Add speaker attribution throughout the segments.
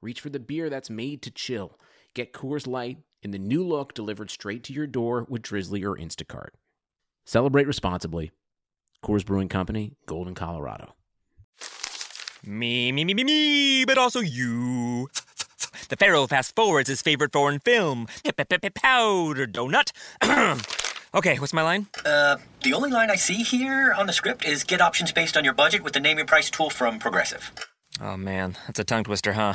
Speaker 1: reach for the beer that's made to chill. Get Coors Light in the new look delivered straight to your door with Drizly or Instacart. Celebrate responsibly. Coors Brewing Company, Golden, Colorado.
Speaker 2: Me, me, me, me, me, but also you. The Pharaoh fast forwards his favorite foreign film, Powder Donut. okay, what's my line?
Speaker 3: Uh, the only line I see here on the script is get options based on your budget with the name your price tool from Progressive.
Speaker 2: Oh man, that's a tongue twister, huh?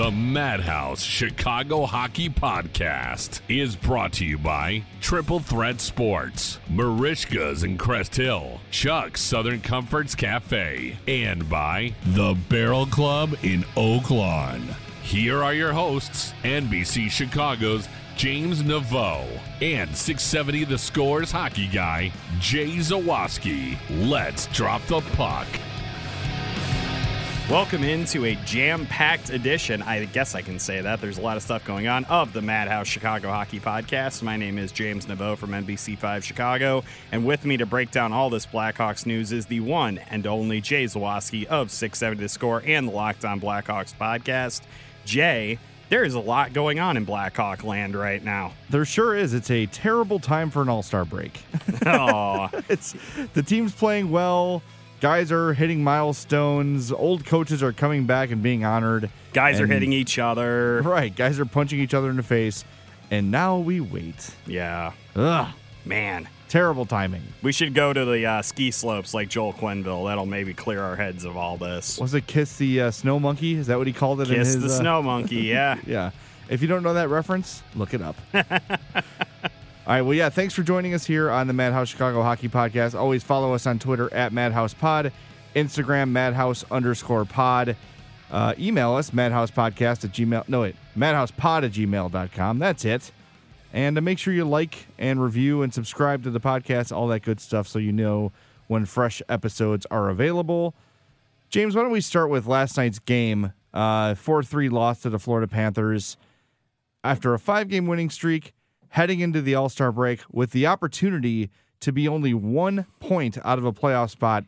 Speaker 4: The Madhouse Chicago Hockey Podcast is brought to you by Triple Threat Sports, Merichka's in Crest Hill, Chuck's Southern Comforts Cafe, and by The Barrel Club in Oak Lawn. Here are your hosts, NBC Chicago's James Neveau and 670 The Scores hockey guy, Jay Zawaski. Let's drop the puck.
Speaker 5: Welcome into a jam packed edition. I guess I can say that. There's a lot of stuff going on of the Madhouse Chicago Hockey Podcast. My name is James Neveau from NBC5 Chicago. And with me to break down all this Blackhawks news is the one and only Jay Zawaski of 670 The Score and the Locked On Blackhawks podcast. Jay, there is a lot going on in Blackhawk land right now.
Speaker 6: There sure is. It's a terrible time for an All Star break.
Speaker 5: Oh,
Speaker 6: it's the team's playing well. Guys are hitting milestones. Old coaches are coming back and being honored.
Speaker 5: guys are hitting each other.
Speaker 6: Right, guys are punching each other in the face, and now we wait.
Speaker 5: Yeah,
Speaker 6: Ugh,
Speaker 5: man.
Speaker 6: terrible timing.
Speaker 5: We should go to the uh, ski slopes like Joel Quenneville. That'll maybe clear our heads of all this.
Speaker 6: Was it kiss the uh, snow monkey? Is that what he called it? in
Speaker 5: Kiss
Speaker 6: his,
Speaker 5: the
Speaker 6: uh,
Speaker 5: snow monkey, yeah.
Speaker 6: Yeah. If you don't know that reference, look it up. All right. Well, yeah. Thanks for joining us here on the Madhouse Chicago Hockey Podcast. Always follow us on Twitter at Madhouse Pod, Instagram Madhouse underscore Pod. Uh, email us madhousepodcast at gmail. No, wait, madhousepod at gmail.com. That's it. And uh, make sure you like and review and subscribe to the podcast, all that good stuff, so you know when fresh episodes are available. James, why don't we start with last night's game? Uh, 4 3 loss to the Florida Panthers after a five game winning streak, heading into the All Star break with the opportunity to be only one point out of a playoff spot.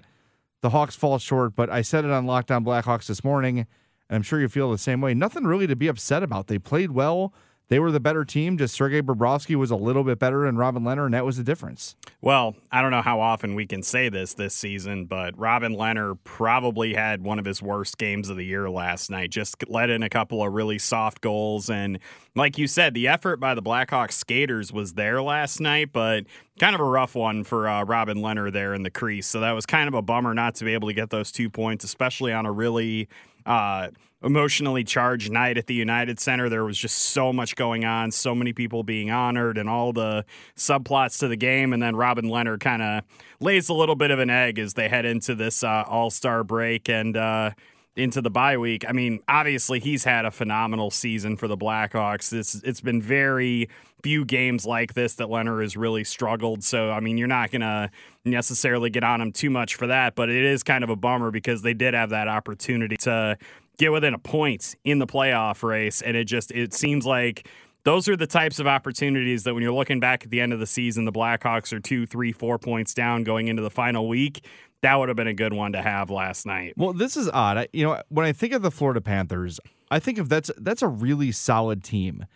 Speaker 6: The Hawks fall short, but I said it on Locked On Blackhawks this morning, and I'm sure you feel the same way. Nothing really to be upset about. They played well. They were the better team. Just Sergei Bobrovsky was a little bit better than Robin Lehner, and that was the difference.
Speaker 5: Well, I don't know how often we can say this this season, but Robin Lehner probably had one of his worst games of the year last night. Just let in a couple of really soft goals. And like you said, the effort by the Blackhawks skaters was there last night, but kind of a rough one for uh, Robin Lehner there in the crease. So that was kind of a bummer not to be able to get those two points, especially on a really. Uh, emotionally charged night at the United Center. There was just so much going on, so many people being honored, and all the subplots to the game. And then Robin Lehner kind of lays a little bit of an egg as they head into this uh, All Star break. And uh, into the bye week. I mean, obviously he's had a phenomenal season for the Blackhawks. It's it's been very few games like this that Lehner has really struggled. So I mean, you're not gonna necessarily get on him too much for that, but it is kind of a bummer because they did have that opportunity to get within a point in the playoff race, and it just it seems like those are the types of opportunities that when you're looking back at the end of the season, the Blackhawks are two, three, four points down going into the final week. That would have been a good one to have last night.
Speaker 6: Well, this is odd. I, you know, when I think of the Florida Panthers, I think of that's that's a really solid team,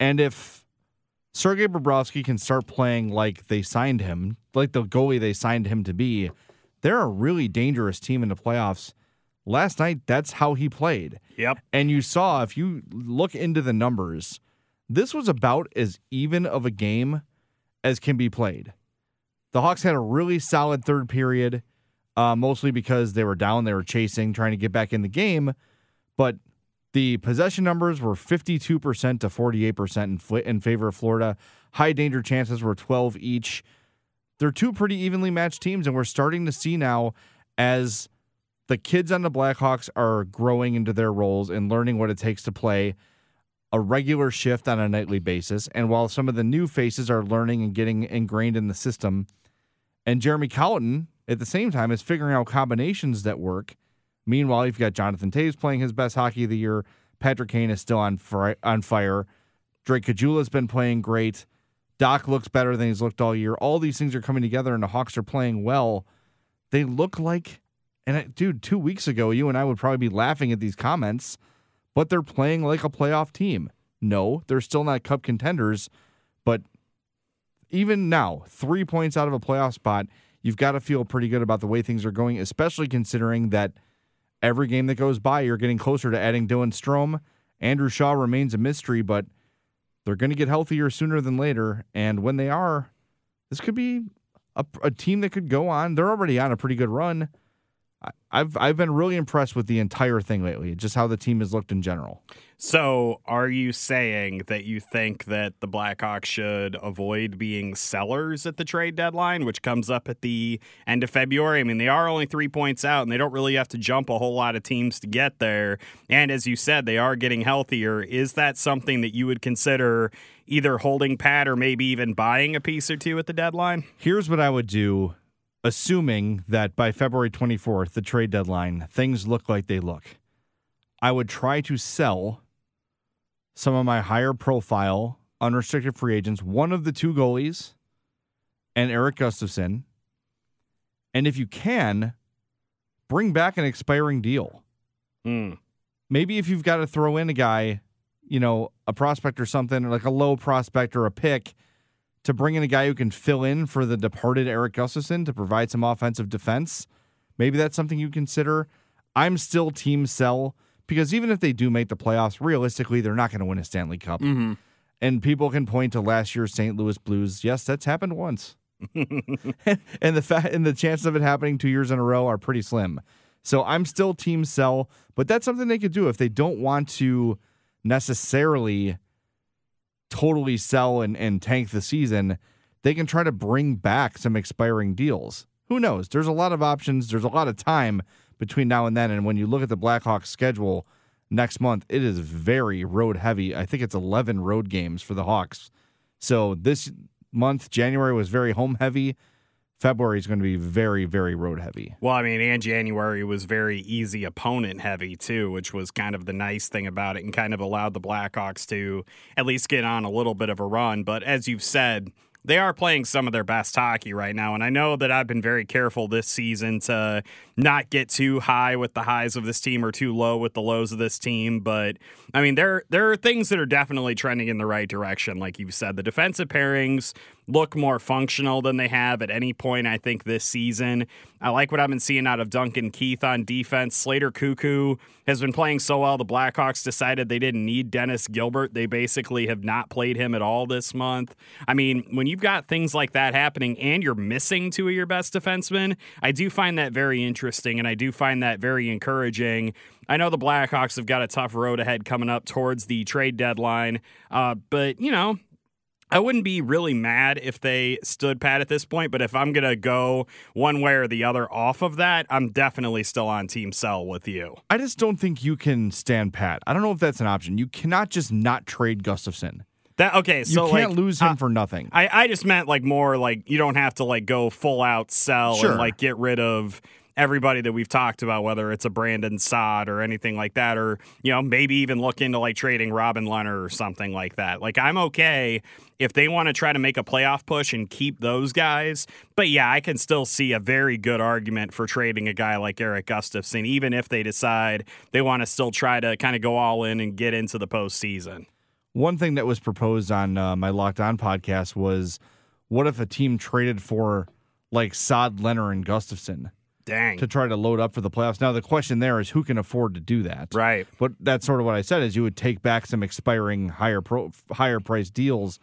Speaker 6: and if Sergei Bobrovsky can start playing like they signed him, like the goalie they signed him to be, they're a really dangerous team in the playoffs. Last night, that's how he played.
Speaker 5: Yep.
Speaker 6: And you saw if you look into the numbers this was about as even of a game as can be played. The Hawks had a really solid third period, uh, mostly because they were down, they were chasing, trying to get back in the game. But the possession numbers were 52% to 48% in, in favor of Florida. High danger chances were 12 each. They're two pretty evenly matched teams, and we're starting to see now as the kids on the Blackhawks are growing into their roles and learning what it takes to play a regular shift on a nightly basis. And while some of the new faces are learning and getting ingrained in the system, and Jeremy Colliton at the same time is figuring out combinations that work. Meanwhile, you've got Jonathan Toews playing his best hockey of the year. Patrick Kane is still on fri- on fire. Drake Caggiula's been playing great. Dach looks better than he's looked all year. All these things are coming together, and the Hawks are playing well. They look like, and dude, two weeks ago, you and I would probably be laughing at these comments but they're playing like a playoff team. No, they're still not cup contenders, but even now, three points out of a playoff spot, you've got to feel pretty good about the way things are going, especially considering that every game that goes by, you're getting closer to adding Dylan Strome. Andrew Shaw remains a mystery, but they're going to get healthier sooner than later. And when they are, this could be a, a team that could go on. They're already on a pretty good run. I've I've been really impressed with the entire thing lately, just how the team has looked in general.
Speaker 5: So, are you saying that you think that the Blackhawks should avoid being sellers at the trade deadline, which comes up at the end of February? I mean, they are only three points out, and they don't really have to jump a whole lot of teams to get there. And as you said, they are getting healthier. Is that something that you would consider either holding pat or maybe even buying a piece or two at the deadline?
Speaker 6: Here's what I would do assuming that by February 24th, the trade deadline, things look like they look, I would try to sell some of my higher profile unrestricted free agents, one of the two goalies and Erik Gustafsson. And if you can, bring back an expiring deal.
Speaker 5: Mm.
Speaker 6: Maybe if you've got to throw in a guy, you know, a prospect or something, like a low prospect or a pick to bring in a guy who can fill in for the departed Erik Gustafsson to provide some offensive defense. Maybe that's something you consider. I'm still team sell because even if they do make the playoffs, realistically, they're not going to win a Stanley Cup.
Speaker 5: Mm-hmm.
Speaker 6: And people can point to last year's St. Louis Blues. Yes, that's happened once. and the fact and the chances of it happening two years in a row are pretty slim. So I'm still team sell, but that's something they could do if they don't want to necessarily totally sell and, and tank the season, they can try to bring back some expiring deals. Who knows? There's a lot of options. There's a lot of time between now and then. And when you look at the Blackhawks schedule next month, it is very road heavy. I think it's 11 road games for the Hawks. So this month, January, was very home heavy. February is going to be very, very road heavy.
Speaker 5: Well, I mean, and January was very easy opponent heavy too, which was kind of the nice thing about it and kind of allowed the Blackhawks to at least get on a little bit of a run. But as you've said, they are playing some of their best hockey right now. And I know that I've been very careful this season to not get too high with the highs of this team or too low with the lows of this team. But I mean, there there are things that are definitely trending in the right direction. Like you've said, the defensive pairings look more functional than they have at any point, I think, this season. I like what I've been seeing out of Duncan Keith on defense. Slater Koekkoek has been playing so well. The Blackhawks decided they didn't need Dennis Gilbert. They basically have not played him at all this month. I mean, when you've got things like that happening and you're missing two of your best defensemen, I do find that very interesting and I do find that very encouraging. I know the Blackhawks have got a tough road ahead coming up towards the trade deadline, uh, but, you know, I wouldn't be really mad if they stood pat at this point, but if I'm going to go one way or the other off of that, I'm definitely still on Team Sell with you.
Speaker 6: I just don't think you can stand pat. I don't know if that's an option. You cannot just not trade Gustafsson.
Speaker 5: That okay, so
Speaker 6: you can't
Speaker 5: like,
Speaker 6: lose him
Speaker 5: uh,
Speaker 6: for nothing.
Speaker 5: I, I just meant like more like you don't have to like go full out sell
Speaker 6: Sure.
Speaker 5: and like get rid of everybody that we've talked about, whether it's a Brandon Saad or anything like that, or you know maybe even look into like trading Robin Lehner or something like that. Like I'm okay if they want to try to make a playoff push and keep those guys. But yeah, I can still see a very good argument for trading a guy like Erik Gustafsson, even if they decide they want to still try to kind of go all in and get into the postseason.
Speaker 6: One thing that was proposed on uh, my Locked On podcast was what if a team traded for like Saad, Lehner, and Gustafsson
Speaker 5: Dang.
Speaker 6: to try to load up for the playoffs? Now, the question there is who can afford to do that?
Speaker 5: Right.
Speaker 6: But that's sort of what I said is you would take back some expiring higher pro, higher price deals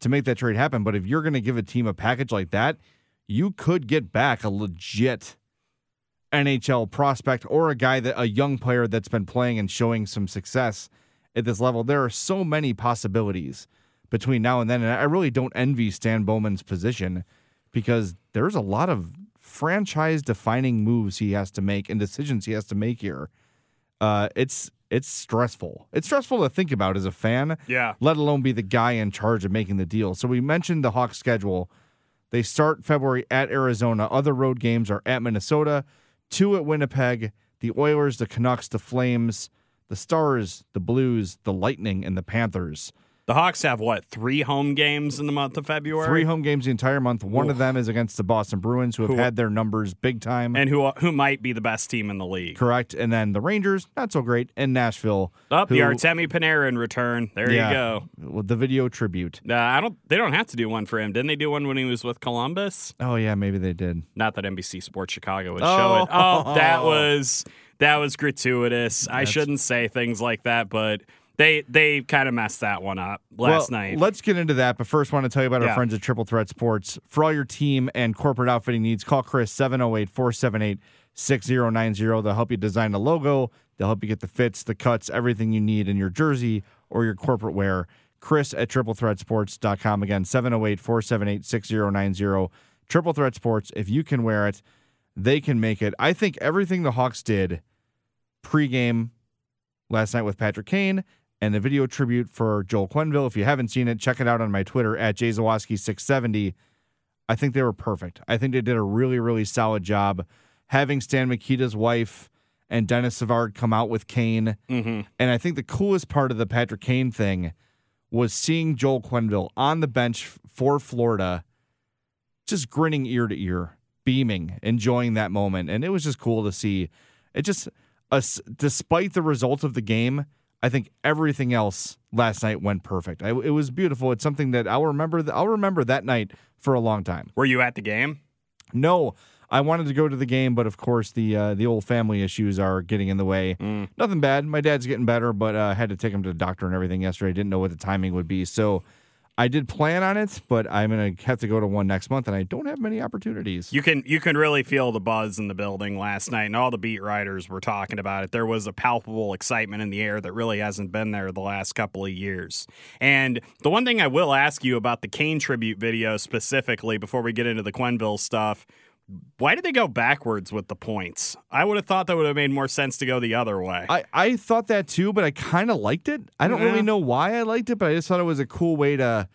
Speaker 6: to make that trade happen. But if you're going to give a team a package like that, you could get back a legit NHL prospect or a guy that a young player that's been playing and showing some success at this level. There are so many possibilities between now and then, and I really don't envy Stan Bowman's position because there's a lot of franchise defining moves he has to make and decisions he has to make here. Uh, it's it's stressful. It's stressful to think about as a fan.
Speaker 5: Yeah.
Speaker 6: Let alone be the guy in charge of making the deal. So we mentioned the Hawks schedule. They start February at Arizona. Other road games are at Minnesota, two at Winnipeg, the Oilers, the Canucks, the Flames, the Stars, the Blues, the Lightning, and the Panthers.
Speaker 5: The Hawks have what three home games in the month of February?
Speaker 6: Three home games the entire month. One of them is against the Boston Bruins, who have
Speaker 5: Who-
Speaker 6: had their numbers big time.
Speaker 5: and who who might be the best team in the league?
Speaker 6: correct. And then the Rangers, not so great, and Nashville.
Speaker 5: Up the
Speaker 6: who-
Speaker 5: Artemi Panarin in return. There
Speaker 6: Yeah,
Speaker 5: you go.
Speaker 6: With the video tribute.
Speaker 5: Uh, I don't. They don't have to do one for him. Didn't they do one when he was with Columbus?
Speaker 6: Oh yeah, maybe they did.
Speaker 5: Not that NBC Sports Chicago would
Speaker 6: Oh.
Speaker 5: show it. Oh, that was that was gratuitous. I shouldn't say things like that, but they they kind of messed that one up last
Speaker 6: well,
Speaker 5: night.
Speaker 6: Let's get into that, but first, I want to tell you about
Speaker 5: Yeah.
Speaker 6: our friends at Triple Threat Sports. For all your team and corporate outfitting needs, call Chris 708 478 6090. They'll help you design the logo, they'll help you get the fits, the cuts, everything you need in your jersey or your corporate wear. Chris at triplethreatsports.com. Again, 708 478 6090. Triple Threat Sports, if you can wear it, they can make it. I think everything the Hawks did pregame last night with Patrick Kane and the video tribute for Joel Quenneville. If you haven't seen it, check it out on my Twitter at jzawoski670. I think they were perfect. I think they did a really, really solid job having Stan Mikita's wife and Denis Savard come out with Kane.
Speaker 5: mm-hmm.
Speaker 6: And I think the coolest part of the Patrick Kane thing was seeing Joel Quenneville on the bench for Florida, just grinning ear to ear, beaming, enjoying that moment. And it was just cool to see. It just, us, despite the result of the game, I think everything else last night went perfect. I, it was beautiful. It's something that I'll remember. I'll remember that night for a long time.
Speaker 5: Were you at the game?
Speaker 6: No, I wanted to go to the game, but of course the uh, the old family issues are getting in the way.
Speaker 5: Mm.
Speaker 6: Nothing bad. My dad's getting better, but uh, had to take him to the doctor and everything yesterday. Didn't know what the timing would be, so I did plan on it, but I'm gonna have to go to one next month, and I don't have many opportunities.
Speaker 5: You can you can really feel the buzz in the building last night, and all the beat writers were talking about it. There was a palpable excitement in the air that really hasn't been there the last couple of years. And the one thing I will ask you about the Kane tribute video specifically, before we get into the Quenneville stuff, why did they go backwards with the points? I would have thought that would have made more sense to go the other way.
Speaker 6: I, I thought that too, but I kind of liked it. I don't
Speaker 5: Yeah.
Speaker 6: really know why I liked it, but I just thought it was a cool way to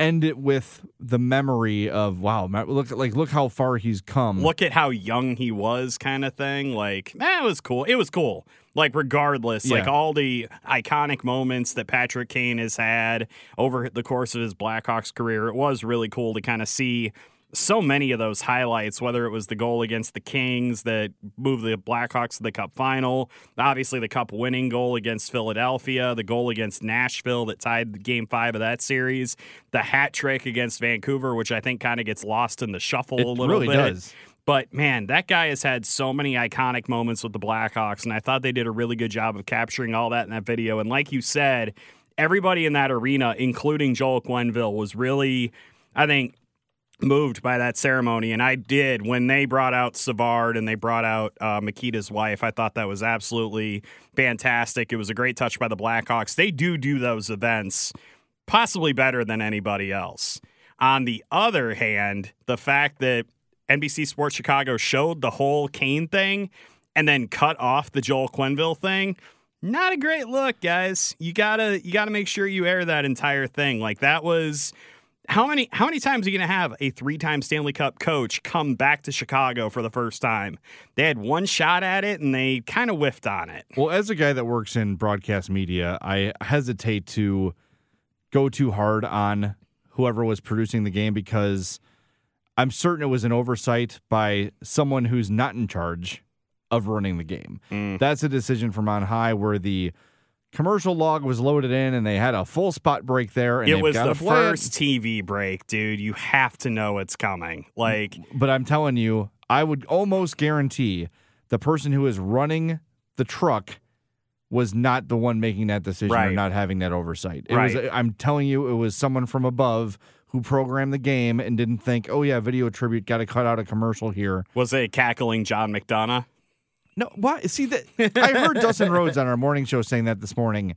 Speaker 6: end it with the memory of wow, look like look how far he's come.
Speaker 5: Look at how young he was, kind of thing. Like, eh, that was cool. It was cool. Like, regardless, like all the iconic moments that Patrick Kane has had over the course of his Blackhawks career, it was really cool to kind of see so many of those highlights, whether it was the goal against the Kings that moved the Blackhawks to the Cup final, obviously the Cup winning goal against Philadelphia, the goal against Nashville that tied the game five of that series, the hat trick against Vancouver, which I think kind of gets lost in the shuffle
Speaker 6: It
Speaker 5: a little
Speaker 6: really
Speaker 5: bit.
Speaker 6: does.
Speaker 5: But man, that guy has had so many iconic moments with the Blackhawks, and I thought they did a really good job of capturing all that in that video. And like you said, everybody in that arena, including Joel Quenneville, was really, I think, moved by that ceremony. And I did when they brought out Savard and they brought out uh, Mikita's wife. I thought that was absolutely fantastic. It was a great touch by the Blackhawks. They do do those events possibly better than anybody else. On the other hand, the fact that NBC Sports Chicago showed the whole Kane thing and then cut off the Joel Quenneville thing, not a great look, guys. You gotta you gotta make sure you air that entire thing. Like that was how many how many times are you going to have a three-time Stanley Cup coach come back to Chicago for the first time? They had one shot at it and they kind of whiffed on it.
Speaker 6: Well, as a guy that works in broadcast media, I hesitate to go too hard on whoever was producing the game because I'm certain it was an oversight by someone who's not in charge of running the game.
Speaker 5: Mm.
Speaker 6: That's a decision from on high where the commercial log was loaded in and they had a full spot break there and
Speaker 5: it was
Speaker 6: got
Speaker 5: the first TV break, dude. You have to know it's coming. Like
Speaker 6: But I'm telling you, I would almost guarantee the person who is running the truck was not the one making that decision or not having that oversight. It was I'm telling you, it was someone from above who programmed the game and didn't think, oh yeah, video tribute, got to cut out a commercial here.
Speaker 5: was it cackling John McDonough?
Speaker 6: No, why? See that I heard Dustin Rhodes on our morning show saying that this morning.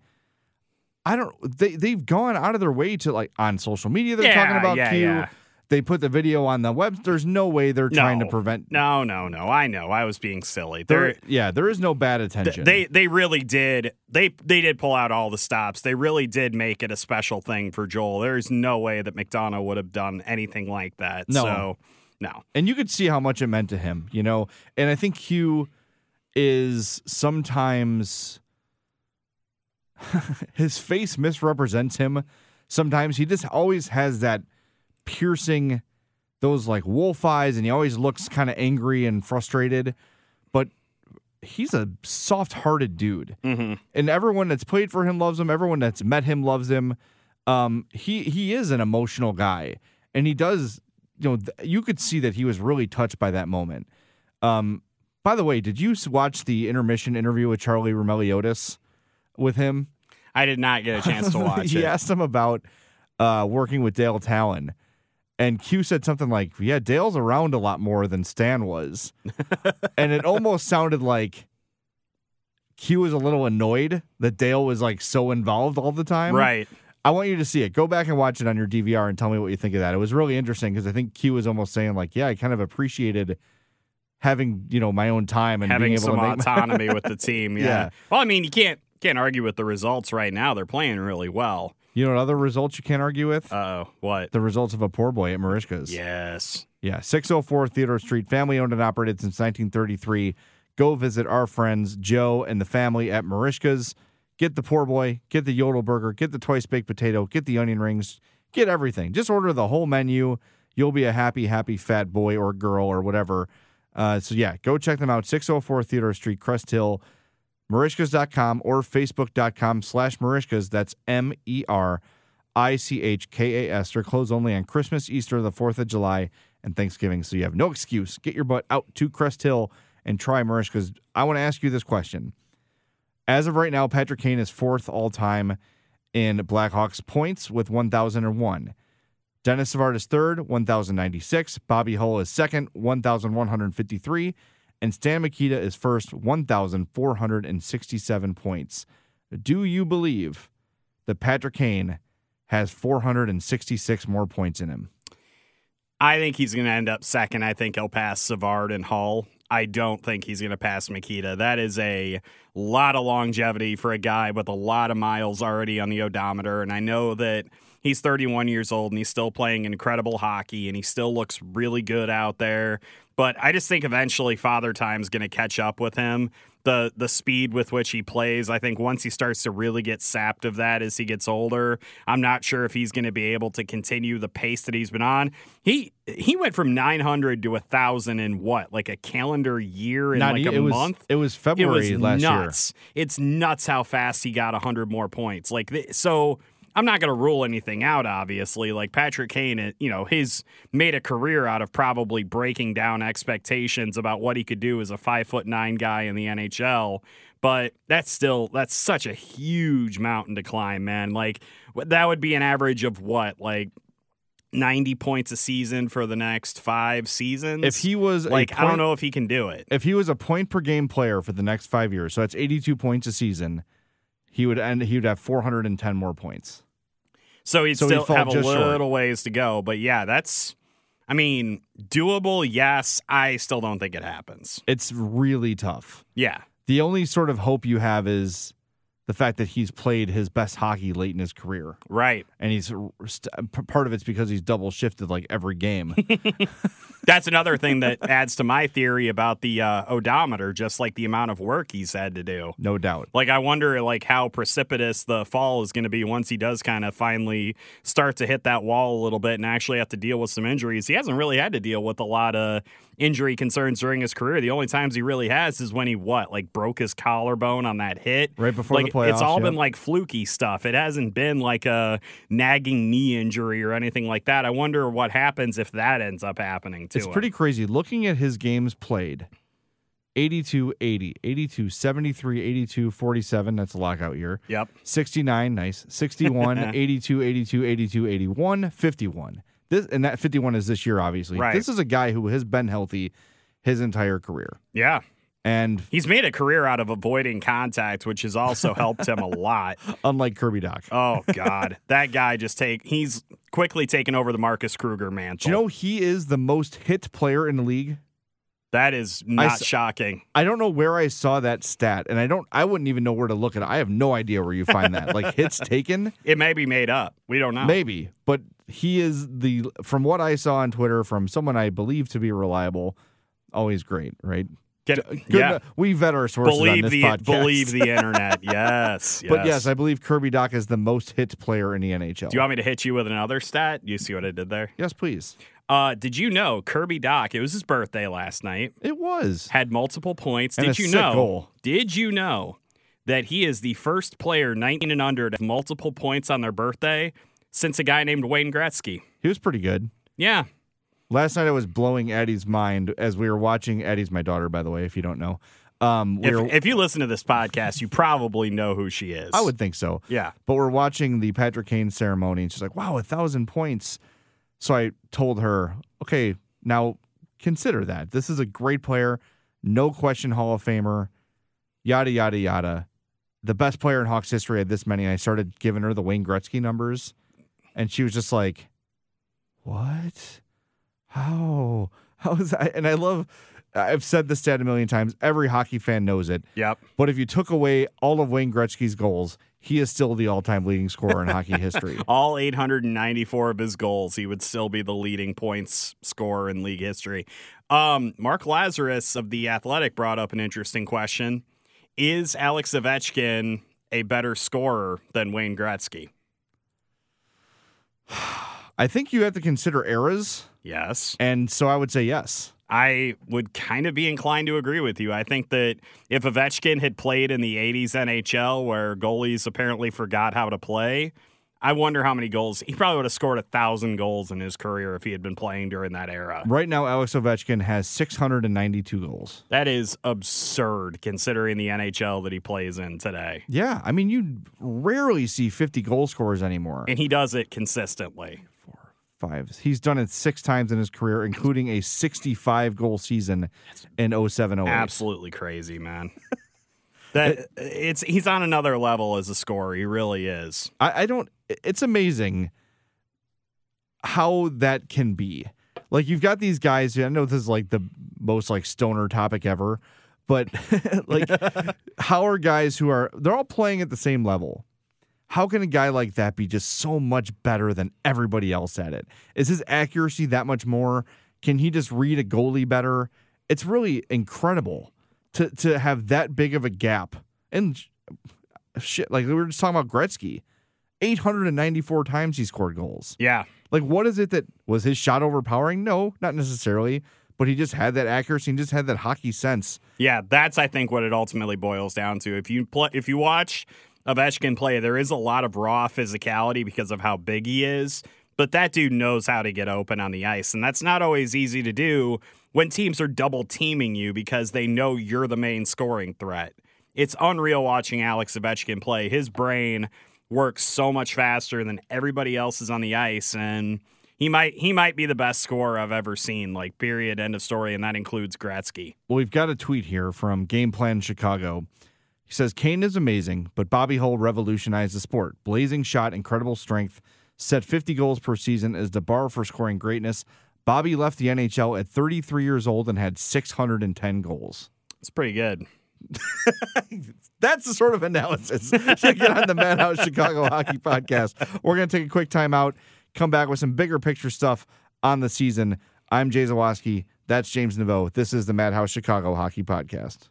Speaker 6: I don't. They they've gone out of their way to like on social media. They're talking about
Speaker 5: yeah,
Speaker 6: Q.
Speaker 5: yeah.
Speaker 6: They put the video on the web. There's no way they're trying to prevent.
Speaker 5: No, no, no. I know. I was being silly.
Speaker 6: There,
Speaker 5: They're,
Speaker 6: yeah, there is no bad
Speaker 5: th-
Speaker 6: attention.
Speaker 5: they they really did. They they did pull out all the stops. They really did make it a special thing for Joel. There's no way that McDonough would have done anything like that.
Speaker 6: No.
Speaker 5: So no.
Speaker 6: and you could see how much it meant to him, you know. And I think Q is sometimes his face misrepresents him. Sometimes he just always has that piercing, those like wolf eyes, and he always looks kind of angry and frustrated. But he's a soft-hearted dude,
Speaker 5: Mm-hmm.
Speaker 6: and everyone that's played for him loves him. Everyone that's met him loves him. Um, he he is an emotional guy, and he does. You know, th- you could see that he was really touched by that moment. Um, by the way, did you watch the intermission interview with Charlie Roumeliotis with him?
Speaker 5: I did not get a chance to watch
Speaker 6: he
Speaker 5: it.
Speaker 6: asked him about uh, working with Dale Tallon, and Q said something like, "Yeah, Dale's around a lot more than Stan was," and it almost sounded like Q was a little annoyed that Dale was like so involved all the time.
Speaker 5: Right.
Speaker 6: I want you to see it. Go back and watch it on your DVR and tell me what you think of that. It was really interesting because I think Q was almost saying like, "Yeah, I kind of appreciated." Having you know my own time and
Speaker 5: Having
Speaker 6: being able
Speaker 5: some autonomy with the team. Yeah.
Speaker 6: Yeah.
Speaker 5: Well, I mean, you can't can't argue with the results right now. They're playing really well.
Speaker 6: You know what other results you can't argue with?
Speaker 5: Uh oh. What?
Speaker 6: the results of a poor boy at Merichka's.
Speaker 5: Yes.
Speaker 6: Yeah, 604 Theodore Street, family owned and operated since 1933. Go visit our friends Joe and the family at Merichka's. Get the poor boy, get the yodel burger, get the twice baked potato, get the onion rings, get everything. Just order the whole menu. You'll be a happy, happy fat boy or girl or whatever. Uh, so yeah, go check them out. 604 Theodore Street, Crest Hill, Merichkas.com or Facebook.com slash Merichkas. That's M E R I C H K A S. They're closed only on Christmas, Easter, the 4th of July, and Thanksgiving. So you have no excuse. Get your butt out to Crest Hill and try Merichkas. I want to ask you this question. As of right now, Patrick Kane is fourth all time in Blackhawks points with 1,001. Denis Savard is third, 1,096. Bobby Hull is second, 1,153. And Stan Mikita is first, 1,467 points. Do you believe that Patrick Kane has 466 more points in him?
Speaker 5: I think he's going to end up second. I think he'll pass Savard and Hull. I don't think he's going to pass Mikita. That is a lot of longevity for a guy with a lot of miles already on the odometer. And I know that he's 31 years old and he's still playing incredible hockey and he still looks really good out there. But I just think eventually Father Time's going to catch up with him. The the speed with which he plays, I think once he starts to really get sapped of that as he gets older, I'm not sure if he's going to be able to continue the pace that he's been on. He he went from 900 to a 1000 in what? Like a calendar year in
Speaker 6: Not
Speaker 5: like a
Speaker 6: it was-
Speaker 5: month?
Speaker 6: it was
Speaker 5: It
Speaker 6: February
Speaker 5: was
Speaker 6: last year.
Speaker 5: nuts. It's nuts how fast he got 100 more points. Like so I'm not going to rule anything out obviously. Like Patrick Kane, uh, you know, he's made a career out of probably breaking down expectations about what he could do as a 5 foot 9 guy in the NHL. But that's still that's such a huge mountain to climb, man. Like that would be an average of what? Like 90 points a season for the next 5 seasons.
Speaker 6: If he was
Speaker 5: like I don't know if he can do it.
Speaker 6: If he was a point per game player for the next five years, so that's 82 points a season, he would end. He would have 410 more points.
Speaker 5: So he'd
Speaker 6: So he'd
Speaker 5: still
Speaker 6: fall
Speaker 5: have a
Speaker 6: just short.
Speaker 5: little ways to go. But yeah, that's, I mean, doable. Yes. I still don't think it happens.
Speaker 6: It's really tough.
Speaker 5: Yeah.
Speaker 6: The only sort of hope you have is the fact that he's played his best hockey late in his career.
Speaker 5: Right.
Speaker 6: And he's part of it's because he's double shifted like every game.
Speaker 5: That's another thing that adds to my theory about the uh, odometer, just like the amount of work he's had to do.
Speaker 6: no doubt.
Speaker 5: Like I wonder like how precipitous the fall is going to be once he does kind of finally start to hit that wall a little bit and actually have to deal with some injuries. He hasn't really had to deal with a lot of injury concerns during his career. The only times he really has is when he what like broke his collarbone on that hit
Speaker 6: Right before the
Speaker 5: like,
Speaker 6: playoffs,
Speaker 5: It's all
Speaker 6: yep.
Speaker 5: been like fluky stuff. It hasn't been like a nagging knee injury or anything like that. I wonder what happens if that ends up happening to
Speaker 6: It's
Speaker 5: him.
Speaker 6: pretty crazy. Looking at his games played 82 80, 82 73, 82 47. That's a lockout year.
Speaker 5: Yep.
Speaker 6: 69, nice. 61, 82, 82, 82, 81, 51. This and that 51 is this year, obviously.
Speaker 5: Right.
Speaker 6: This is a guy who has been healthy his entire career.
Speaker 5: Yeah.
Speaker 6: And
Speaker 5: He's made a career out of avoiding contact, which has also helped him a lot.
Speaker 6: unlike Kirby Dach.
Speaker 5: Oh God, that guy just take he's quickly taken over the Marcus Kruger mantle.
Speaker 6: Do you know he is the most hit player in the league?
Speaker 5: That is not
Speaker 6: s-
Speaker 5: shocking.
Speaker 6: I don't know where I saw that stat, and I don't. I wouldn't even know where to look at it. I have no idea where you find that. Like hits taken,
Speaker 5: It may be made up. We don't know.
Speaker 6: maybe, but he is the. From what I saw on Twitter from someone I believe to be reliable, always great, right?
Speaker 5: Get,
Speaker 6: Good
Speaker 5: yeah.
Speaker 6: we vet our sources on
Speaker 5: Believe
Speaker 6: this
Speaker 5: the
Speaker 6: podcast.
Speaker 5: believe the internet. Yes,
Speaker 6: But yes, I believe Kirby Dach is the most hit player in the NHL.
Speaker 5: Do you want me to hit you with another stat? You see what I did there?
Speaker 6: yes, please.
Speaker 5: Uh, did you know Kirby Dach? It was his birthday last night.
Speaker 6: It was.
Speaker 5: Had multiple points.
Speaker 6: And
Speaker 5: did you know?
Speaker 6: goal.
Speaker 5: Did you know that he is the first player 19 and under to have multiple points on their birthday since a guy named Wayne Gretzky?
Speaker 6: He was pretty good.
Speaker 5: Yeah.
Speaker 6: Last night I was blowing Eddie's mind as we were watching. Eddie's my daughter, by the way, if you don't know. Um, we
Speaker 5: If,
Speaker 6: were,
Speaker 5: if you listen to this podcast, you probably know who she is.
Speaker 6: I would think so.
Speaker 5: Yeah.
Speaker 6: But we're watching the Patrick Kane ceremony, and she's like, "Wow, a thousand points." So I told her, "Okay, now consider that. This is a great player, no question, Hall of Famer, yada yada yada. The best player in Hawks history had this many." And I started giving her the Wayne Gretzky numbers, and she was just like, "What? How? How is that?" And I love. I've said this stat a million times. Every hockey fan knows it.
Speaker 5: Yep.
Speaker 6: But if you took away all of Wayne Gretzky's goals, he is still the all-time leading scorer in hockey history.
Speaker 5: All 894 of his goals, he would still be the leading points scorer in league history. Um, Mark Lazerus of The Athletic brought up an interesting question. Is Alex Ovechkin a better scorer than Wayne Gretzky?
Speaker 6: I think you have to consider eras,
Speaker 5: Yes.
Speaker 6: and so I would say yes.
Speaker 5: I would kind of be inclined to agree with you. I think that if Ovechkin had played in the 80s NHL where goalies apparently forgot how to play, I wonder how many goals he probably would have scored a thousand goals in his career if he had been playing during that era.
Speaker 6: Right now, Alex Ovechkin has 692 goals.
Speaker 5: That is absurd considering the NHL that he plays in today.
Speaker 6: Yeah, I mean, you rarely see 50 goal scorers anymore.
Speaker 5: And he does it consistently.
Speaker 6: Five. He's done it six times in his career, including a 65 goal season in 07 08.
Speaker 5: Absolutely crazy, man. that it's he's on another level as a scorer. He really is.
Speaker 6: I, I don't. It's amazing how that can be. Like you've got these guys. I know this is like the most like stoner topic ever, but like how are guys who are they're all playing at the same level? How can a guy like that be just so much better than everybody else at it? Is his accuracy that much more? Can he just read a goalie better? It's really incredible to to have that big of a gap. And shit, like we were just talking about Gretzky. 894 times he scored goals.
Speaker 5: Yeah.
Speaker 6: Like, what is it that was his shot overpowering? No, not necessarily. But he just had that accuracy and just had that hockey sense.
Speaker 5: Yeah, that's I think what it ultimately boils down to. If you play, if you watch Ovechkin play, there is a lot of raw physicality because of how big he is. But that dude knows how to get open on the ice, and that's not always easy to do when teams are double teaming you because they know you're the main scoring threat. It's unreal watching Alex Ovechkin play. His brain works so much faster than everybody else's on the ice, and he might he might be the best scorer I've ever seen. Like period, end of story, and that includes Gretzky.
Speaker 6: Well, we've got a tweet here from Game Plan Chicago. He says Kane is amazing, but Bobby Hull revolutionized the sport. Blazing shot, incredible strength, set 50 goals per season as the bar for scoring greatness. Bobby left the NHL at 33 years old and had 610 goals.
Speaker 5: It's pretty good.
Speaker 6: That's the sort of analysis you get on the Madhouse Chicago Hockey Podcast. We're going to take a quick timeout, come back with some bigger picture stuff on the season. I'm Jay Zawaski. That's James Neveau. This is the Madhouse Chicago Hockey Podcast.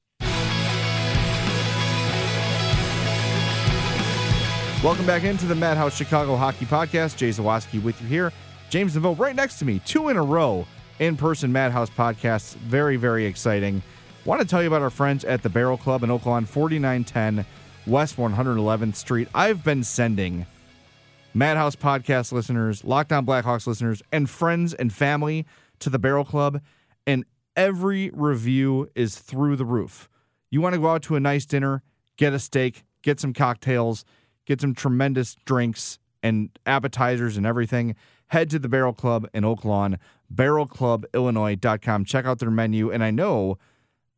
Speaker 6: Welcome back into the Madhouse Chicago Hockey Podcast. Jay Zawaski with you here. James Neveau right next to me, two in a row in person Madhouse podcasts. Very, very exciting. Want to tell you about our friends at the Barrel Club in Oak Lawn, 4910 West 111th Street. I've been sending Madhouse podcast listeners, Locked On Blackhawks listeners, and friends and family to the Barrel Club, and every review is through the roof. You want to go out to a nice dinner, get a steak, get some cocktails, get some tremendous drinks and appetizers and everything. Head to the Barrel Club in Oak Lawn, barrelclubillinois.com. Check out their menu. And I know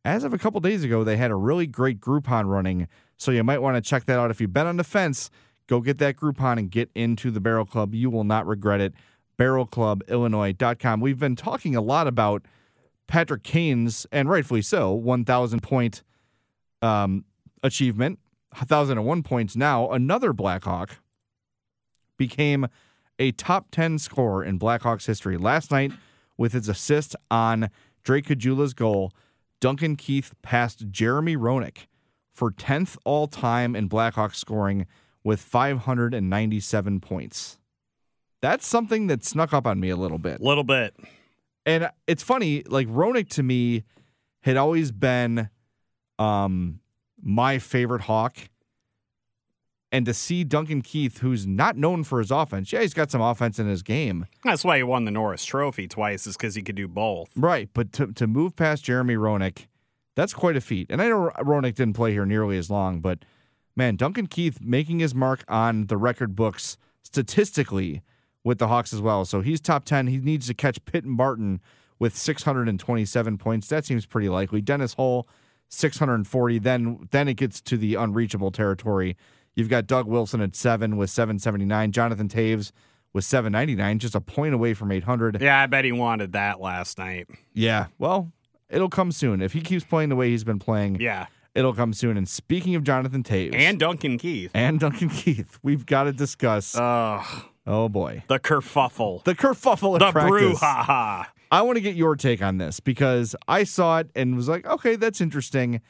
Speaker 6: as of a couple days ago, they had a really great Groupon running. So you might want to check that out. If you've been on the fence, go get that Groupon and get into the Barrel Club. You will not regret it. barrelclubillinois.com. We've been talking a lot about Patrick Kane's, and rightfully so, 1,000 point um, achievement 1,001 points now, another Blackhawk became a top 10 scorer in Blackhawks history. Last night, with his assist on Drake Caggiula's goal, Duncan Keith passed Jeremy Roenick for 10th all time in Blackhawks scoring with 597 points. That's something that snuck up on me a little bit.
Speaker 5: A Little bit.
Speaker 6: And it's funny, like Roenick to me had always been um my favorite Hawk. And to see Duncan Keith, who's not known for his offense, yeah, he's got some offense in his game.
Speaker 5: That's why he won the Norris Trophy twice, is because he could do both.
Speaker 6: Right. But to, to move past Jeremy Roenick, that's quite a feat. And I know Roenick didn't play here nearly as long, but man, Duncan Keith making his mark on the record books statistically with the Hawks as well. So he's top 10. He needs to catch Pit Martin with 627 points. That seems pretty likely. Dennis Hull 640. Then then it gets to the unreachable territory. You've got Doug Wilson at seven with 779. Jonathan Toews with 799, just a point away from 800.
Speaker 5: Yeah, I bet he wanted that last night.
Speaker 6: Yeah, well, it'll come soon. If he keeps playing the way he's been playing,
Speaker 5: yeah,
Speaker 6: it'll come soon. And speaking of Jonathan Toews
Speaker 5: and Duncan Keith,
Speaker 6: and Duncan Keith, we've got to discuss.
Speaker 5: Uh,
Speaker 6: oh boy,
Speaker 5: the kerfuffle,
Speaker 6: the kerfuffle,
Speaker 5: the
Speaker 6: practice.
Speaker 5: brouhaha.
Speaker 6: I want to get your take on this because I saw it and was like, okay, that's interesting.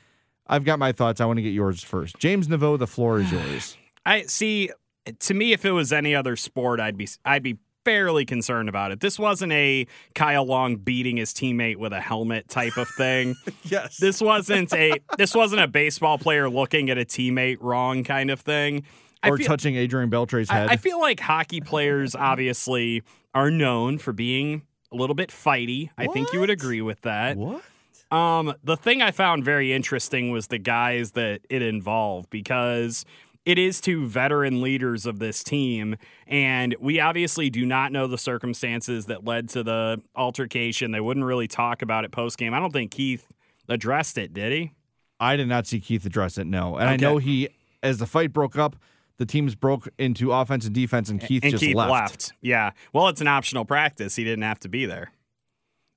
Speaker 6: I've got my thoughts. I want to get yours first. James Neveau, the floor is yours.
Speaker 5: I see. To me, if it was any other sport, I'd be I'd be fairly concerned about it. This wasn't a Kyle Long beating his teammate with a helmet type of thing.
Speaker 6: yes.
Speaker 5: This wasn't a this wasn't a baseball player looking at a teammate wrong kind of thing.
Speaker 6: Or feel, touching Adrian Beltre's head.
Speaker 5: I, I feel like hockey players obviously are known for being a little bit fighty. What? I think you would agree with that.
Speaker 6: What?
Speaker 5: Um, the thing I found very interesting was the guys that it involved because it is two veteran leaders of this team. And we obviously do not know the circumstances that led to the altercation. They wouldn't really talk about it post game. I don't think Keith addressed it, did he?
Speaker 6: I did not see Keith address it, no. And okay. I know he, as the fight broke up, the teams broke into offense and defense, and Keith
Speaker 5: and
Speaker 6: just
Speaker 5: Keith
Speaker 6: left.
Speaker 5: left. Yeah. Well, it's an optional practice. He didn't have to be there.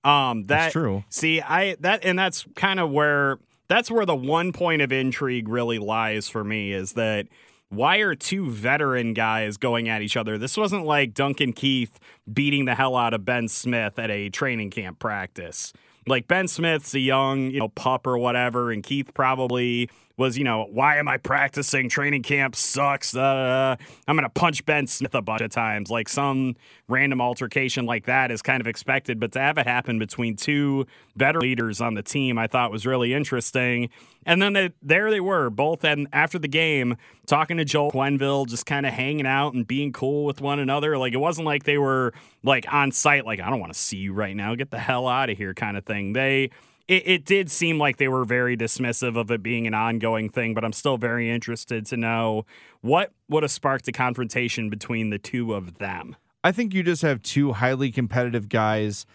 Speaker 5: Um, that,
Speaker 6: that's true.
Speaker 5: See, I that and that's kind of where that's where the one point of intrigue really lies for me is that why are two veteran guys going at each other? This wasn't like Duncan Keith beating the hell out of Ben Smith at a training camp practice. Like Ben Smith's a young, you know, pup or whatever, and Keith probably was, you know, why am I practicing? Training camp sucks. Uh, I'm going to punch Ben Smith a bunch of times. Like some random altercation like that is kind of expected, but to have it happen between two veteran leaders on the team, I thought was really interesting. And then they, there they were, both and after the game, talking to Joel Quenneville, just kind of hanging out and being cool with one another. Like it wasn't like they were like on site, like, I don't want to see you right now. Get the hell out of here kind of thing. They it, it did seem like they were very dismissive of it being an ongoing thing, but I'm still very interested to know what would have sparked a confrontation between the two of them.
Speaker 6: I think you just have two highly competitive guys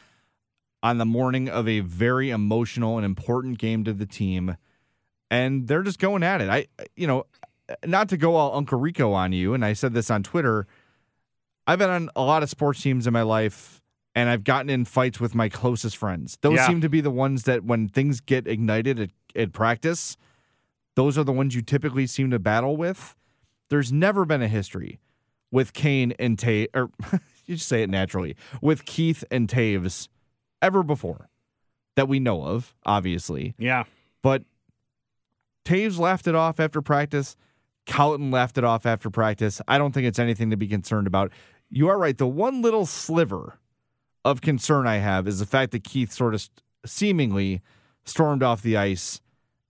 Speaker 6: on the morning of a very emotional and important game to the team, and they're just going at it. I, you know, not to go all Uncle Rico on you, and I said this on Twitter. I've been on a lot of sports teams in my life and I've gotten in fights with my closest friends. Those yeah. seem to be the ones that when things get ignited at, at practice, those are the ones you typically seem to battle with. There's never been a history with Kane and Toews, or you just say it naturally, with Keith and Toews ever before that we know of, obviously.
Speaker 5: Yeah.
Speaker 6: But Toews laughed it off after practice. Colliton laughed it off after practice. I don't think it's anything to be concerned about. You are right. The one little sliver of concern I have is the fact that Keith sort of seemingly stormed off the ice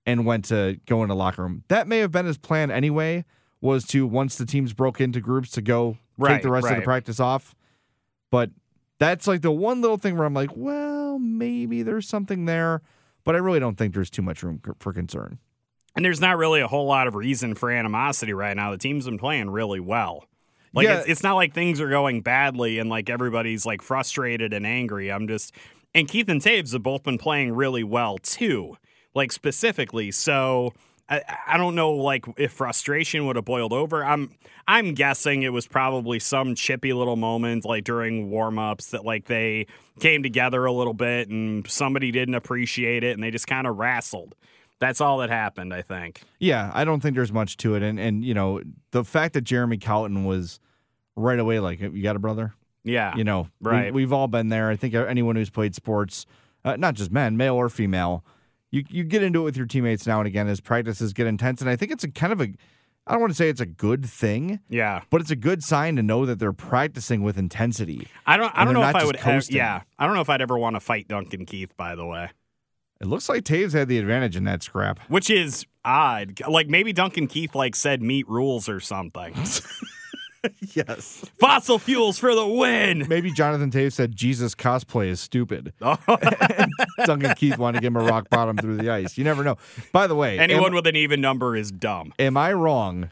Speaker 6: and went to go in the locker room. That may have been his plan anyway, was to once the teams broke into groups to go right, take the rest right. of the practice off. But that's like the one little thing where I'm like, well, maybe there's something there, but I really don't think there's too much room for concern.
Speaker 5: And there's not really a whole lot of reason for animosity right now. The team's been playing really well. Like yeah. it's, it's not like things are going badly and like everybody's like frustrated and angry. I'm just and Keith and Toews have both been playing really well too, like specifically. So I, I don't know like if frustration would have boiled over. I'm I'm guessing it was probably some chippy little moment like during warm-ups that like they came together a little bit and somebody didn't appreciate it and they just kind of wrestled. That's all that happened, I think.
Speaker 6: Yeah, I don't think there's much to it. And and you know, the fact that Jeremy Colliton was right away like, you got a brother?
Speaker 5: Yeah.
Speaker 6: You know,
Speaker 5: right.
Speaker 6: We, have all been there. I think anyone who's played sports, uh, not just men, male or female, you you get into it with your teammates now and again as practices get intense. And I think it's a kind of a I don't want to say it's a good thing.
Speaker 5: Yeah.
Speaker 6: But it's a good sign to know that they're practicing with intensity.
Speaker 5: I don't I don't know if I would yeah. I don't know if I'd ever want to fight Duncan Keith, by the way.
Speaker 6: It looks like Toews had the advantage in that scrap.
Speaker 5: Which is odd. Like maybe Duncan Keith like said meat rules or something.
Speaker 6: yes.
Speaker 5: Fossil fuels for the win.
Speaker 6: Maybe Jonathan Toews said Jesus cosplay is stupid. Oh. Duncan Keith wanted to give him a rock bottom through the ice. You never know. By the way,
Speaker 5: anyone am, with an even number is dumb.
Speaker 6: Am I wrong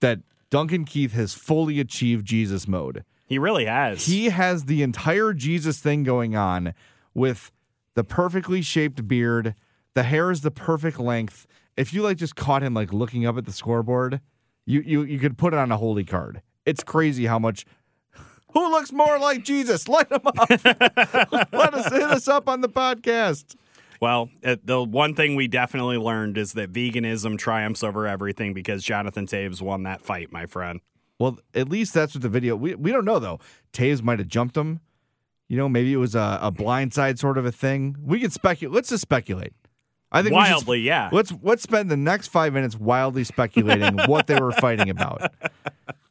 Speaker 6: that Duncan Keith has fully achieved Jesus mode?
Speaker 5: He really has.
Speaker 6: He has the entire Jesus thing going on with the perfectly shaped beard. The hair is the perfect length. If you like just caught him like looking up at the scoreboard, you you you could put it on a holy card. It's crazy how much who looks more like Jesus? Light him up. Let us hit us up on the podcast.
Speaker 5: Well, uh, the one thing we definitely learned is that veganism triumphs over everything because Jonathan Toews won that fight, my friend.
Speaker 6: Well, at least that's what the video. We we don't know though. Toews might have jumped him. You know, maybe it was a, a blindside sort of a thing. We can speculate. Let's just speculate.
Speaker 5: I think wildly, should, yeah.
Speaker 6: Let's let's spend the next five minutes wildly speculating what they were fighting about.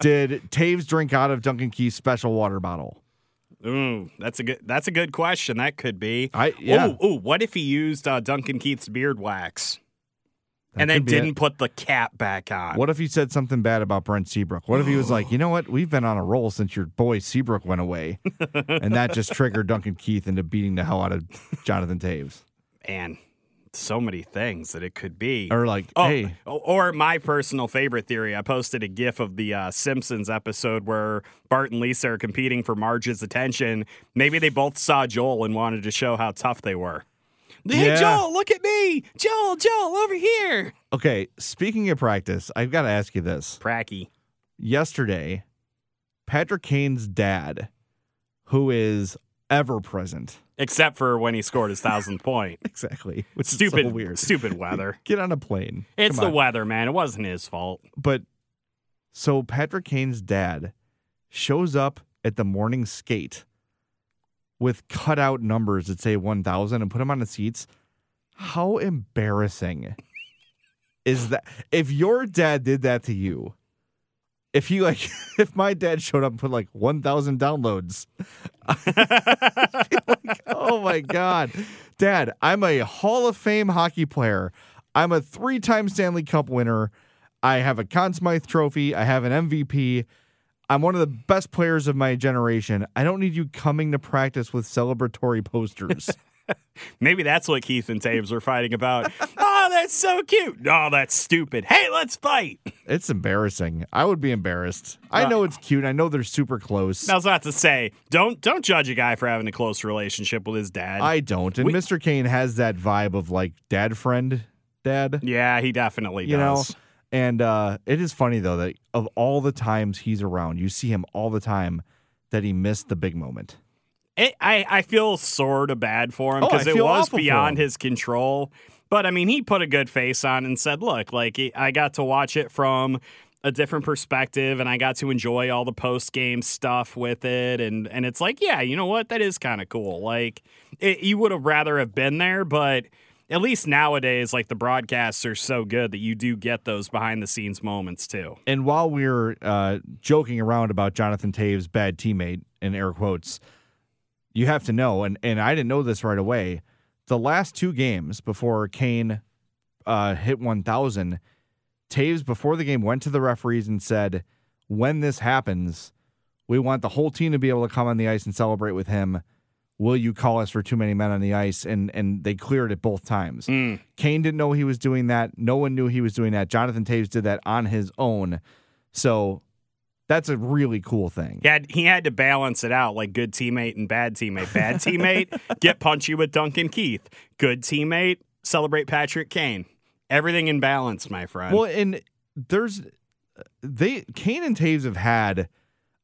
Speaker 6: Did Toews drink out of Duncan Keith's special water bottle?
Speaker 5: Ooh, that's a good that's a good question. That could be.
Speaker 6: I yeah.
Speaker 5: Ooh, ooh what if he used uh, Duncan Keith's beard wax? That and then didn't it. put the cap back on.
Speaker 6: What if he said something bad about Brent Seabrook? What if he was like, you know what? We've been on a roll since your boy Seabrook went away. and that just triggered Duncan Keith into beating the hell out of Jonathan Toews.
Speaker 5: And so many things that it could be.
Speaker 6: Or like,
Speaker 5: oh,
Speaker 6: hey.
Speaker 5: Or my personal favorite theory. I posted a GIF of the uh, Simpsons episode where Bart and Lisa are competing for Marge's attention. Maybe they both saw Joel and wanted to show how tough they were. Hey, yeah. Joel, look at me. Joel, Joel, over here.
Speaker 6: Okay, speaking of practice, I've got to ask you this.
Speaker 5: Pracky.
Speaker 6: Yesterday, Patrick Kane's dad, who is ever present.
Speaker 5: Except for when he scored his thousandth point.
Speaker 6: exactly. Which
Speaker 5: stupid,
Speaker 6: so weird.
Speaker 5: Stupid weather.
Speaker 6: Get on a plane.
Speaker 5: It's Come the on. weather, man. It wasn't his fault.
Speaker 6: But So Patrick Kane's dad shows up at the morning skate with cutout numbers that say 1000 and put them on the seats. How embarrassing is that? If your dad did that to you, if he like, if my dad showed up and put like 1000 downloads, like, oh my God. Dad, I'm a Hall of Fame hockey player. I'm a three time Stanley Cup winner. I have a Conn Smythe trophy. I have an MVP. I'm one of the best players of my generation. I don't need you coming to practice with celebratory posters.
Speaker 5: Maybe that's what Keith and Toews were fighting about. oh, that's so cute. No, that's stupid. Hey, let's fight.
Speaker 6: it's embarrassing. I would be embarrassed. I know it's cute. I know they're super close.
Speaker 5: Was about to say, don't don't judge a guy for having a close relationship with his dad.
Speaker 6: I don't. And
Speaker 5: We-
Speaker 6: Mr. Kane has that vibe of like dad friend dad.
Speaker 5: yeah, he definitely
Speaker 6: you know
Speaker 5: does.
Speaker 6: And uh it is funny though that of all the times he's around you see him all the time that he missed the big moment
Speaker 5: It, I I feel sort of bad for him
Speaker 6: Oh,
Speaker 5: because it was beyond his control. But I mean, he put a good face on and said, "Look, like I got to watch it from." a different perspective and I got to enjoy all the post game stuff with it and and it's like yeah you know what that is kind of cool like it, you would have rather have been there but at least nowadays like the broadcasts are so good that you do get those behind the scenes moments too.
Speaker 6: And while we're uh joking around about jonathan toews bad teammate in air quotes you have to know and and i didn't know this right away the last two games before kane uh hit 1000 toews before the game went to the referees and said when this happens we want the whole team to be able to come on the ice and celebrate with him will you call us for too many men on the ice and and they cleared it both times
Speaker 5: Mm.
Speaker 6: kane didn't know he was doing that no one knew he was doing that jonathan toews did that on his own so that's a really cool thing
Speaker 5: had, he had to balance it out like good teammate and bad teammate. Bad teammate, get punchy with Duncan Keith. Good teammate, celebrate Patrick Kane. Everything in balance, my friend.
Speaker 6: well and there's they kane and toews have had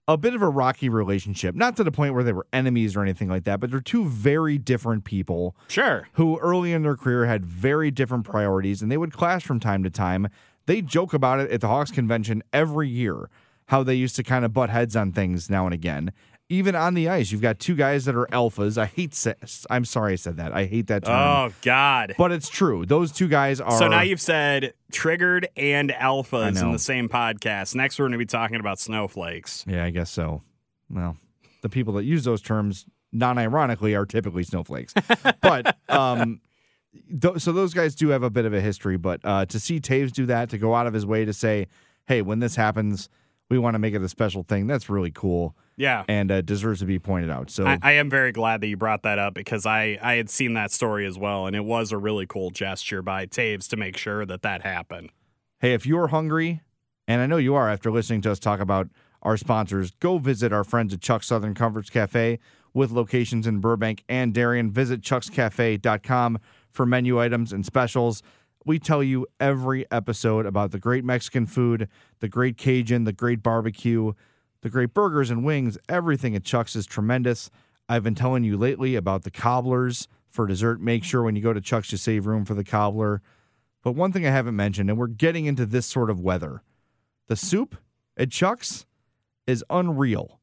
Speaker 6: a bit of a rocky relationship not to the point where they were enemies or anything like that but they're two very different people
Speaker 5: sure.
Speaker 6: who early in their career had very different priorities and they would clash from time to time. They joke about it at the Hawks convention every year, how they used to kind of butt heads on things now and again. Even on the ice, you've got two guys that are alphas. I hate, sa- I'm sorry I said that. I hate that term.
Speaker 5: Oh, God.
Speaker 6: But it's true. Those two guys are.
Speaker 5: So now you've said triggered and alphas in the same podcast. Next, we're going to be talking about snowflakes.
Speaker 6: Yeah, I guess so. Well, the people that use those terms non-ironically are typically snowflakes. but um th- so those guys do have a bit of a history, but uh to see Toews do that, to go out of his way to say, "Hey, when this happens, we want to make it a special thing." That's really cool
Speaker 5: Yeah.
Speaker 6: and uh, deserves to be pointed out. So
Speaker 5: I, I am very glad that you brought that up because I, I had seen that story as well, and it was a really cool gesture by Toews to make sure that that happened.
Speaker 6: Hey, if you're hungry, and I know you are after listening to us talk about our sponsors, go visit our friends at Chuck's Southern Comforts Cafe with locations in Burbank and Darien. Visit chuckscafe.com for menu items and specials. We tell you every episode about the great Mexican food, the great Cajun, the great barbecue, the great burgers and wings. Everything at Chuck's is tremendous. I've been telling you lately about the cobblers for dessert. Make sure when you go to Chuck's, you save room for the cobbler. But one thing I haven't mentioned, and we're getting into this sort of weather the soup at Chuck's is unreal.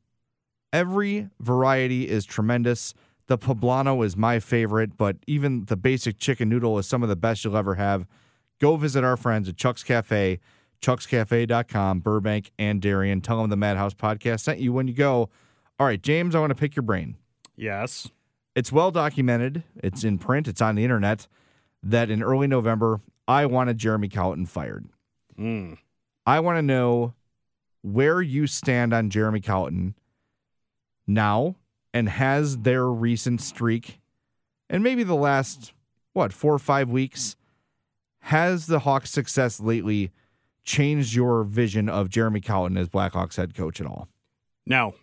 Speaker 6: Every variety is tremendous. The poblano is my favorite, but even the basic chicken noodle is some of the best you'll ever have. Go visit our friends at Chuck's Cafe, chuckscafe.com, Burbank and Darien. Tell them the Madhouse podcast sent you when you go. All right, James, I want to pick your brain.
Speaker 5: Yes.
Speaker 6: It's well documented, it's in print, it's on the internet that in early November, I wanted Jeremy Colliton fired.
Speaker 5: Mm.
Speaker 6: I want to know where you stand on Jeremy Colliton now and has their recent streak and maybe the last, what, four or five weeks, has the Hawks' success lately changed your vision of Jeremy Colliton as Blackhawks head coach at all?
Speaker 5: No.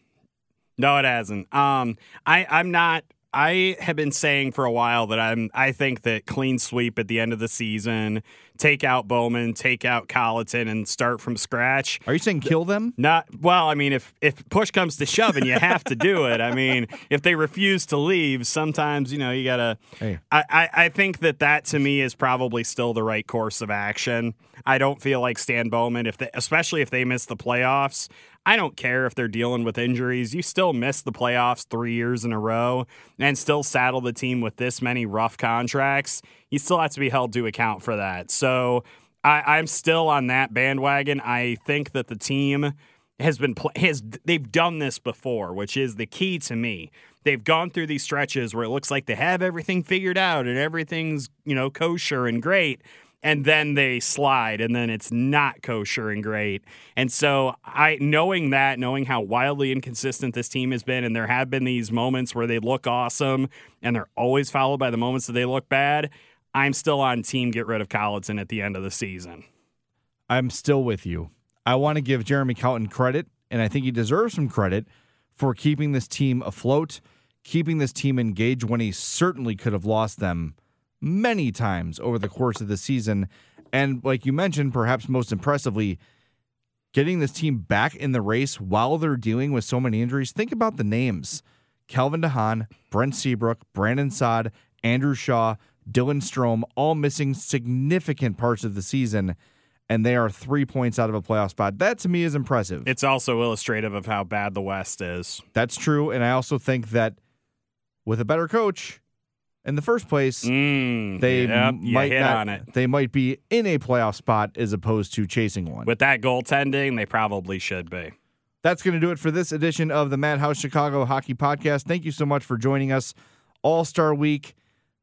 Speaker 5: No, it hasn't. Um, I, I'm not I have been saying for a while that I'm I think that clean sweep at the end of the season, take out Bowman, take out Colliton, and start from scratch.
Speaker 6: Are you saying kill them?
Speaker 5: Not well. I mean, if if push comes to shove and you have to do it, I mean, if they refuse to leave, sometimes you know you gotta.
Speaker 6: Hey.
Speaker 5: I, I I think that that to me is probably still the right course of action. I don't feel like Stan Bowman, if they, especially if they miss the playoffs. I don't care if they're dealing with injuries. You still miss the playoffs three years in a row and still saddle the team with this many rough contracts. You still have to be held to account for that. So I, I'm still on that bandwagon. I think that the team has been has they've done this before, which is the key to me. They've gone through these stretches where it looks like they have everything figured out and everything's you know kosher and great and then they slide and then it's not kosher and great. And so I knowing that, knowing how wildly inconsistent this team has been and there have been these moments where they look awesome and they're always followed by the moments that they look bad, I'm still on team get rid of Colliton at the end of the season.
Speaker 6: I'm still with you. I want to give Jeremy Colliton credit, and I think he deserves some credit for keeping this team afloat, keeping this team engaged when he certainly could have lost them many times over the course of the season. And like you mentioned, perhaps most impressively, getting this team back in the race while they're dealing with so many injuries. Think about the names Calvin de Haan, Brent Seabrook, Brandon Saad, Andrew Shaw, Dylan Strome, all missing significant parts of the season. And they are three points out of a playoff spot. That to me is impressive.
Speaker 5: It's also illustrative of how bad the West is.
Speaker 6: That's true. And I also think that with a better coach, in the first place,
Speaker 5: mm,
Speaker 6: they
Speaker 5: yep,
Speaker 6: might
Speaker 5: hit
Speaker 6: not,
Speaker 5: on it.
Speaker 6: They might be in a playoff spot as opposed to chasing one.
Speaker 5: With that goaltending, they probably should be.
Speaker 6: That's going to do it for this edition of the Madhouse Chicago Hockey Podcast. Thank you so much for joining us. All Star Week.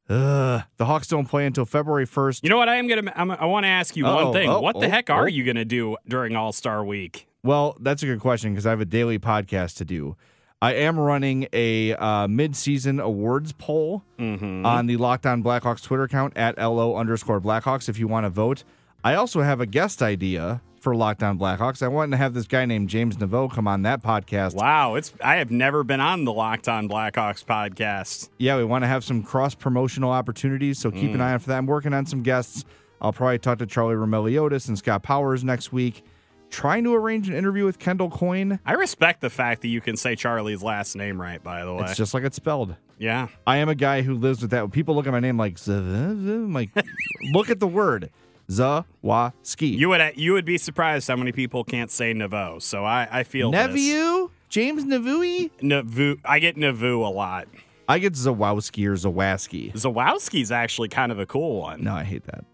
Speaker 6: Ugh, the Hawks don't play until February first.
Speaker 5: You know what? I am gonna. I'm, i want to ask you
Speaker 6: Uh-oh,
Speaker 5: one thing.
Speaker 6: oh,
Speaker 5: what the
Speaker 6: oh,
Speaker 5: heck are
Speaker 6: oh.
Speaker 5: you gonna do during All Star Week?
Speaker 6: Well, that's a good question because I have a daily podcast to do. I am running a uh, mid-season awards poll
Speaker 5: Mm-hmm.
Speaker 6: on the Locked On Blackhawks Twitter account at lo underscore Blackhawks if you want to vote. I also have a guest idea for Locked On Blackhawks. I wanted to have this guy named James Neveau come on that podcast.
Speaker 5: Wow, it's. I have never been on the Locked On Blackhawks podcast.
Speaker 6: Yeah, we want to have some cross promotional opportunities, so keep an eye out for that. I'm working on some guests. I'll probably talk to Charlie Roumeliotis and Scott Powers next week. Trying to arrange an interview with Kendall Coyne.
Speaker 5: I respect the fact that you can say Charlie's last name right. By the way,
Speaker 6: It's just like it's spelled.
Speaker 5: yeah.
Speaker 6: I am a guy who lives with that. When people look at my name like, I'm like, look at the word. Zawaski.
Speaker 5: You would you would be surprised how many people can't say Neveau. So I I feel this.
Speaker 6: James Navui?
Speaker 5: Navu. I get Navu a lot.
Speaker 6: I get Zawowski or Zawaski.
Speaker 5: Zawowski's actually kind of a cool one.
Speaker 6: No, I hate that.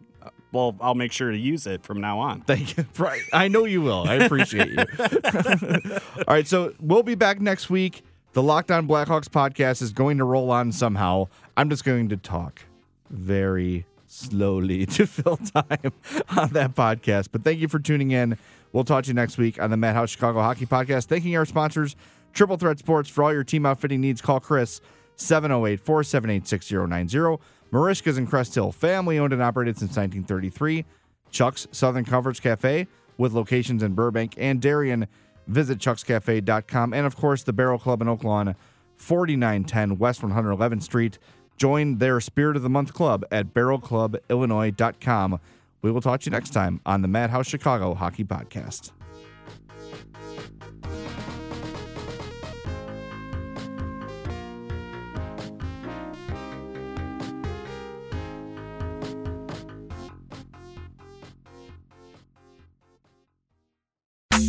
Speaker 5: Well, I'll make sure to use it from now on.
Speaker 6: Thank you. Right. I know you will. I appreciate you. All right. So we'll be back next week. The Locked On Blackhawks podcast is going to roll on somehow. I'm just going to talk very slowly to fill time on that podcast. But thank you for tuning in. We'll talk to you next week on the Madhouse Chicago Hockey Podcast. Thanking our sponsors, Triple Threat Sports. For all your team outfitting needs, call Chris 708 478 6090. Merichka's in Crest Hill, family owned and operated since 1933. Chuck's Southern Comforts Cafe with locations in Burbank and Darien. Visit chuckscafe.com. And of course, the Barrel Club in Oak Lawn, 4910 West 111th Street. Join their Spirit of the Month Club at barrelclubillinois.com. We will talk to you next time on the Madhouse Chicago Hockey Podcast.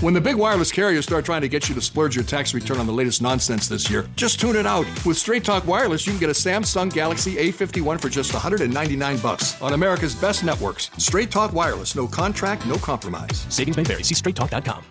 Speaker 7: When the big wireless carriers start trying to get you to splurge your tax return on the latest nonsense this year, just tune it out. With Straight Talk Wireless, you can get a Samsung Galaxy A51 for just 199 bucks on America's best networks. Straight Talk Wireless, no contract, no compromise.
Speaker 8: Savings may vary. See straighttalk.com.